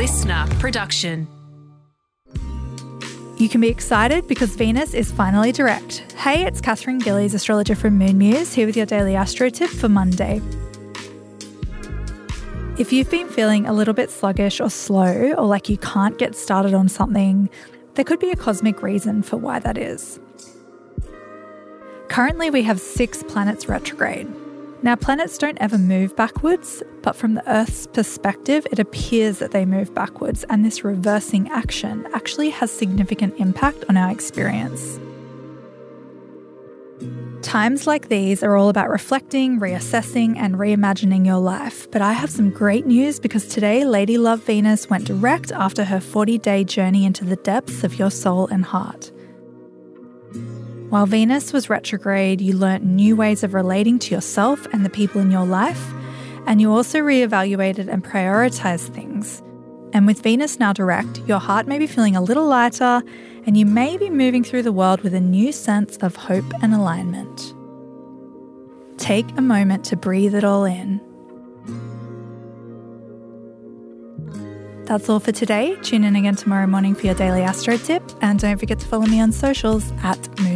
LiSTNR production. You can be excited because Venus is finally direct. Hey, it's Katherine Gillies, astrologer from Moon Muse, here with your daily astro tip for Monday. If you've been feeling a little bit sluggish or slow, or like you can't get started on something, there could be a cosmic reason for why that is. Currently, we have six planets retrograde. Now, planets don't ever move backwards, but from the Earth's perspective, it appears that they move backwards, and this reversing action actually has significant impact on our experience. Times like these are all about reflecting, reassessing, and reimagining your life. But I have some great news because today, Lady Love Venus went direct after her 40 day journey into the depths of your soul and heart. While Venus was retrograde, you learnt new ways of relating to yourself and the people in your life, and you also re-evaluated and prioritized things. And with Venus now direct, your heart may be feeling a little lighter, and you may be moving through the world with a new sense of hope and alignment. Take a moment to breathe it all in. That's all for today. Tune in again tomorrow morning for your daily astro tip, and don't forget to follow me on socials at Moon